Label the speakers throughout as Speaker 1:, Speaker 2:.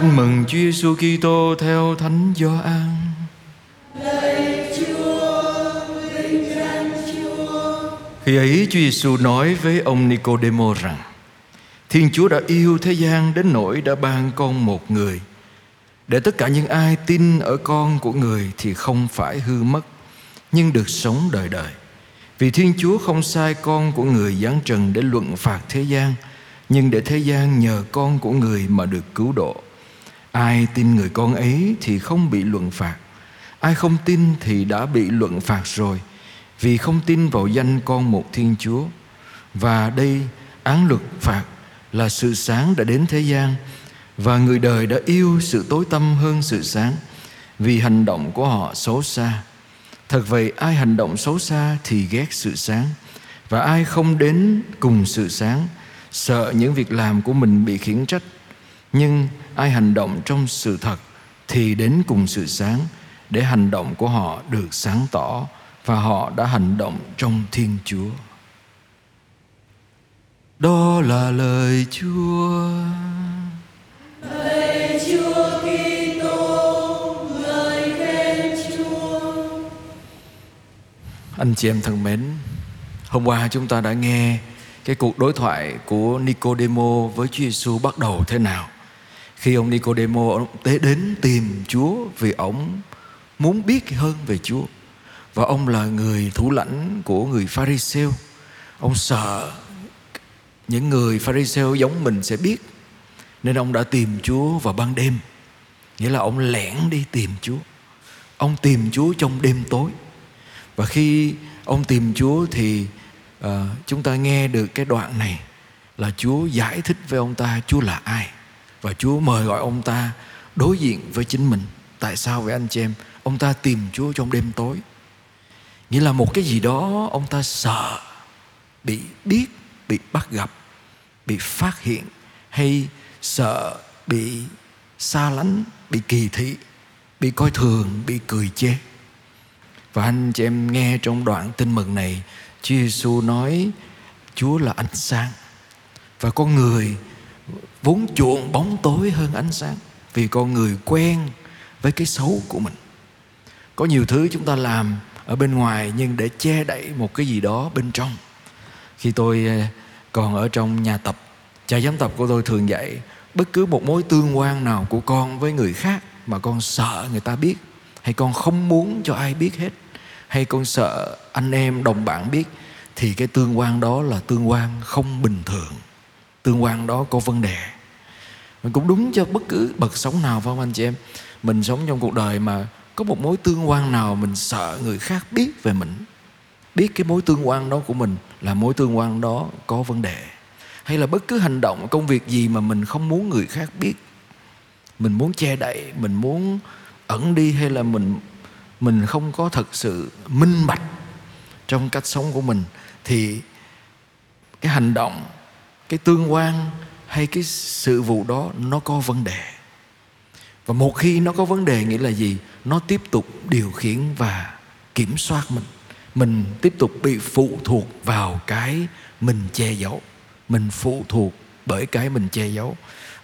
Speaker 1: Tin mừng Chúa Giêsu Kitô theo Thánh Gioan. Khi ấy Chúa Giêsu nói với ông Nicodemo rằng: Thiên Chúa đã yêu thế gian đến nỗi đã ban con một người để tất cả những ai tin ở con của người thì không phải hư mất, nhưng được sống đời đời. Vì Thiên Chúa không sai con của người giáng trần để luận phạt thế gian, nhưng để thế gian nhờ con của người mà được cứu độ. Ai tin người con ấy thì không bị luận phạt. Ai không tin thì đã bị luận phạt rồi, vì không tin vào danh con một Thiên Chúa. Và đây, án luật phạt là sự sáng đã đến thế gian, và người đời đã yêu sự tối tăm hơn sự sáng vì hành động của họ xấu xa. Thật vậy, ai hành động xấu xa thì ghét sự sáng, và ai không đến cùng sự sáng, sợ những việc làm của mình bị khiển trách nhưng ai hành động trong sự thật thì đến cùng sự sáng để hành động của họ được sáng tỏ và họ đã hành động trong Thiên Chúa. Đó là lời Chúa.
Speaker 2: Lời Chúa Kitô, lời khen Chúa.
Speaker 1: Anh chị em thân mến, hôm qua chúng ta đã nghe cái cuộc đối thoại của Nicodemo với Chúa Giêsu bắt đầu thế nào. Khi ông Nicodemo ông tới đến tìm Chúa vì ông muốn biết hơn về Chúa và ông là người thủ lãnh của người Pharisêu. Ông sợ những người Pharisêu giống mình sẽ biết nên ông đã tìm Chúa vào ban đêm. Nghĩa là ông lẻn đi tìm Chúa. Ông tìm Chúa trong đêm tối. Và khi ông tìm Chúa thì uh, chúng ta nghe được cái đoạn này là Chúa giải thích với ông ta Chúa là ai và Chúa mời gọi ông ta đối diện với chính mình. Tại sao vậy anh chị em? Ông ta tìm Chúa trong đêm tối. Nghĩa là một cái gì đó ông ta sợ bị biết, bị bắt gặp, bị phát hiện hay sợ bị xa lánh, bị kỳ thị, bị coi thường, bị cười chê. Và anh chị em nghe trong đoạn tin mừng này Chúa Giêsu nói Chúa là ánh sáng Và con người vốn chuộng bóng tối hơn ánh sáng, Vì con người quen với cái xấu của mình. Có nhiều thứ chúng ta làm ở bên ngoài Nhưng để che đậy một cái gì đó bên trong. Khi tôi ờ, còn ở trong nhà tập, Cha giám tập của tôi thường dạy, Bất cứ một mối tương quan nào của con với người khác Mà con sợ người ta biết, Hay con không muốn cho ai biết hết, hay con sợ anh em, đồng bạn biết, thì cái tương quan đó là tương quan không bình thường tương quan đó có vấn đề. Mình cũng đúng cho bất cứ bậc sống nào phải không anh chị em? Mình sống trong cuộc đời mà có một mối tương quan nào mình sợ người khác biết về mình? Biết cái mối tương quan đó của mình là mối tương quan đó có vấn đề. Hay là bất cứ hành động, công việc gì mà mình không muốn người khác biết? Mình muốn che đậy, mình muốn ẩn đi hay là mình mình không có thật sự minh bạch trong cách sống của mình? Thì cái hành động cái tương quan hay cái sự vụ đó nó có vấn đề. Và một khi nó có vấn đề nghĩa là gì? Nó tiếp tục điều khiển và kiểm soát mình. Mình tiếp tục bị phụ thuộc vào cái mình che giấu. Mình phụ thuộc bởi cái mình che giấu.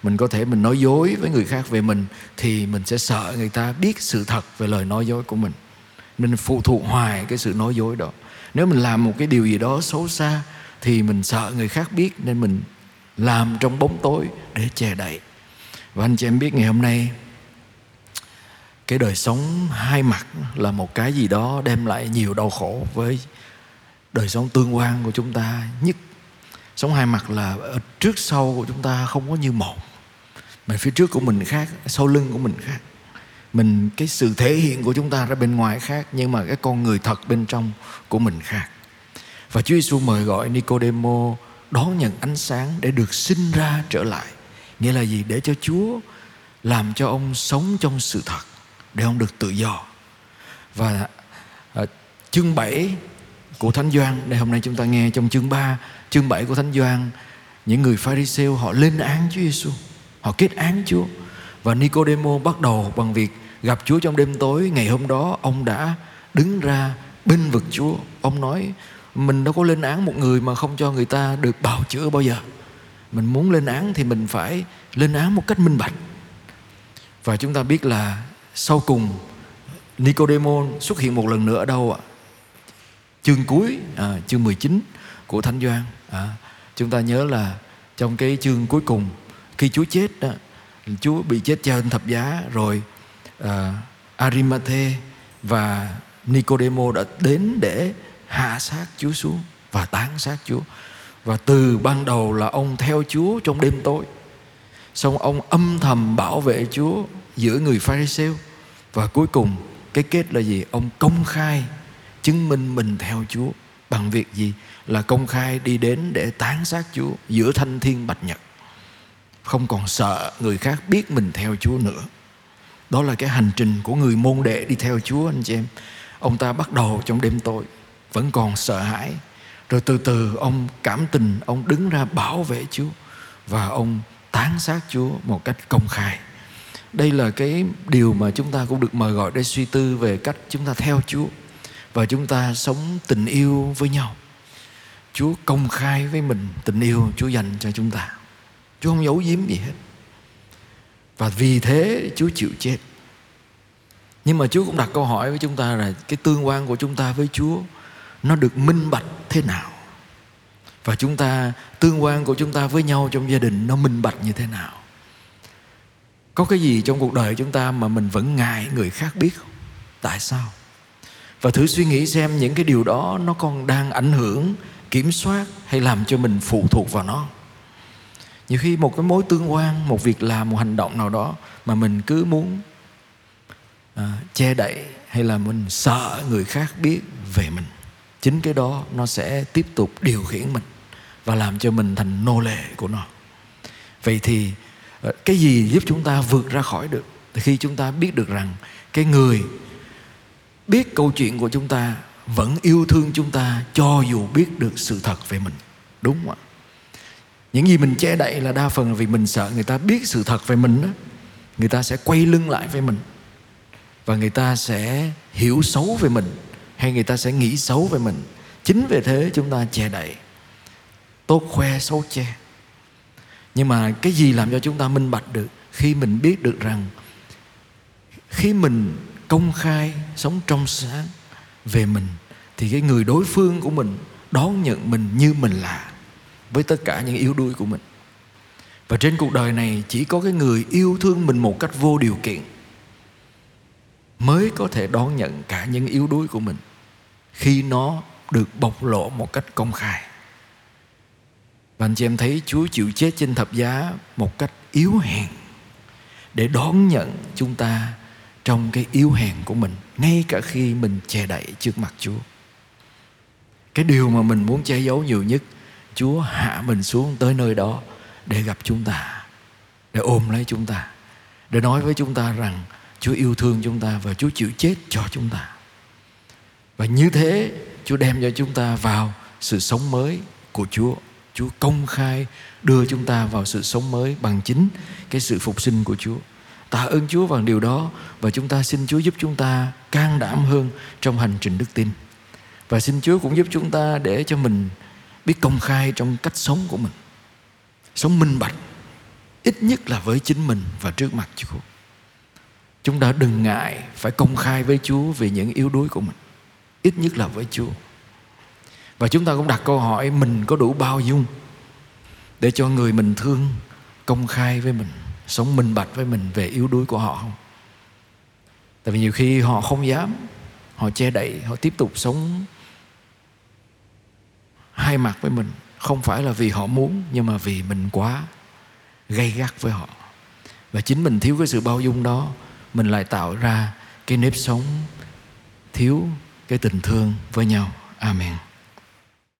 Speaker 1: Mình có thể mình nói dối với người khác về mình thì mình sẽ sợ người ta biết sự thật về lời nói dối của mình. Mình phụ thuộc hoài cái sự nói dối đó. Nếu mình làm một cái điều gì đó xấu xa thì mình sợ người khác biết nên mình làm trong bóng tối để che đậy. Và anh chị em biết ngày hôm nay, cái đời sống hai mặt là một cái gì đó đem lại nhiều đau khổ với đời sống tương quan của chúng ta nhất. Sống hai mặt là trước sau của chúng ta không có như một, mà phía trước của mình khác, sau lưng của mình khác. Mình, cái sự thể hiện của chúng ta ra bên ngoài khác, nhưng mà cái con người thật bên trong của mình khác và Chúa Giêsu mời gọi Nicodemo đón nhận ánh sáng để được sinh ra trở lại. Nghĩa là gì? Để cho Chúa làm cho ông sống trong sự thật để ông được tự do. Và à, chương 7 của Thánh Doan đây hôm nay chúng ta nghe trong chương 3 chương 7 của Thánh Doan những người Pharisêu họ lên án Chúa Giêsu họ kết án Chúa. Và Nicodemo bắt đầu bằng việc gặp Chúa trong đêm tối. Ngày hôm đó ông đã đứng ra binh vực Chúa. Ông nói mình đâu có lên án một người mà không cho người ta được bào chữa bao giờ. Mình muốn lên án thì mình phải lên án một cách minh bạch. Và chúng ta biết là sau cùng Nicodemo xuất hiện một lần nữa ở đâu ạ? Chương cuối à, chương 19 của Thánh Doan à, chúng ta nhớ là trong cái chương cuối cùng khi Chúa chết đó, Chúa bị chết trên thập giá rồi à, Arimathe và Nicodemo đã đến để hạ sát Chúa xuống và tán sát Chúa. Và từ ban đầu là ông theo Chúa trong đêm tối. Xong ông âm thầm bảo vệ Chúa giữa người Pharisêu và cuối cùng, cái kết là gì? Ông công khai chứng minh mình theo Chúa bằng việc gì? Là công khai đi đến để tán sát Chúa giữa thanh thiên bạch nhật. Không còn sợ người khác biết mình theo Chúa nữa. Đó là cái hành trình của người môn đệ đi theo Chúa, anh chị em. Ông ta bắt đầu trong đêm tối vẫn còn sợ hãi. Rồi từ từ ông cảm tình, ông đứng ra bảo vệ Chúa và ông tán sát Chúa một cách công khai. Đây là cái điều mà chúng ta cũng được mời gọi để suy tư về cách chúng ta theo Chúa và chúng ta sống tình yêu với nhau. Chúa công khai với mình tình yêu Chúa dành cho chúng ta. Chúa không giấu giếm gì hết. Và vì thế Chúa chịu chết. Nhưng mà Chúa cũng đặt câu hỏi với chúng ta là cái tương quan của chúng ta với Chúa nó được minh bạch thế nào? Và chúng ta tương quan của chúng ta với nhau trong gia đình nó minh bạch như thế nào? Có cái gì trong cuộc đời chúng ta mà mình vẫn ngại người khác biết không? Tại sao? Và thử suy nghĩ xem những cái điều đó nó còn đang ảnh hưởng kiểm soát hay làm cho mình phụ thuộc vào nó. Nhiều khi một cái mối tương quan một việc làm một hành động nào đó mà mình cứ muốn à, che đậy hay là mình sợ người khác biết về mình chính cái đó nó sẽ tiếp tục điều khiển mình và làm cho mình thành nô lệ của nó. Vậy thì ờ, cái gì giúp chúng ta vượt ra khỏi được? Thì khi chúng ta biết được rằng cái người biết câu chuyện của chúng ta vẫn yêu thương chúng ta cho dù biết được sự thật về mình, đúng không ạ? Những gì mình che đậy là đa phần là vì mình sợ người ta biết sự thật về mình đó người ta sẽ quay lưng lại với mình và người ta sẽ hiểu xấu về mình hay người ta sẽ nghĩ xấu về mình. Chính vì thế chúng ta che đậy. Tốt khoe, xấu che. Nhưng mà cái gì làm cho chúng ta minh bạch được khi mình biết được rằng khi mình công khai sống trong sáng về mình, thì cái người đối phương của mình đón nhận mình như mình là với tất cả những yếu đuối của mình. Và trên cuộc đời này chỉ có cái người yêu thương mình một cách vô điều kiện mới có thể đón nhận cả những yếu đuối của mình khi nó được bộc lộ một cách công khai và anh chị em thấy Chúa chịu chết trên thập giá một cách yếu hèn để đón nhận chúng ta trong cái yếu hèn của mình ngay cả khi mình che đậy trước mặt Chúa. Cái điều mà mình muốn che giấu nhiều nhất, Chúa hạ mình xuống tới nơi đó để gặp chúng ta, để ôm lấy chúng ta, để nói với chúng ta rằng Chúa yêu thương chúng ta và Chúa chịu chết cho chúng ta. Và như thế Chúa đem cho chúng ta vào sự sống mới của Chúa. Chúa công khai đưa chúng ta vào sự sống mới bằng chính cái sự phục sinh của Chúa. Tạ ơn Chúa bằng điều đó và chúng ta xin Chúa giúp chúng ta can đảm hơn trong hành trình đức tin. Và xin Chúa cũng giúp chúng ta để cho mình biết công khai trong cách sống của mình. Sống minh bạch, ít nhất là với chính mình và trước mặt Chúa. Chúng ta đừng ngại phải công khai với Chúa về những yếu đuối của mình. Ít nhất là với Chúa. Và chúng ta cũng đặt câu hỏi mình có đủ bao dung để cho người mình thương công khai với mình, sống minh bạch với mình về yếu đuối của họ không? Tại vì nhiều khi họ không dám, họ che đậy, họ tiếp tục sống hai mặt với mình. Không phải là vì họ muốn nhưng mà vì mình quá gây gắt với họ. Và chính mình thiếu cái sự bao dung đó mình lại tạo ra cái nếp sống thiếu cái tình thương với nhau. Amen.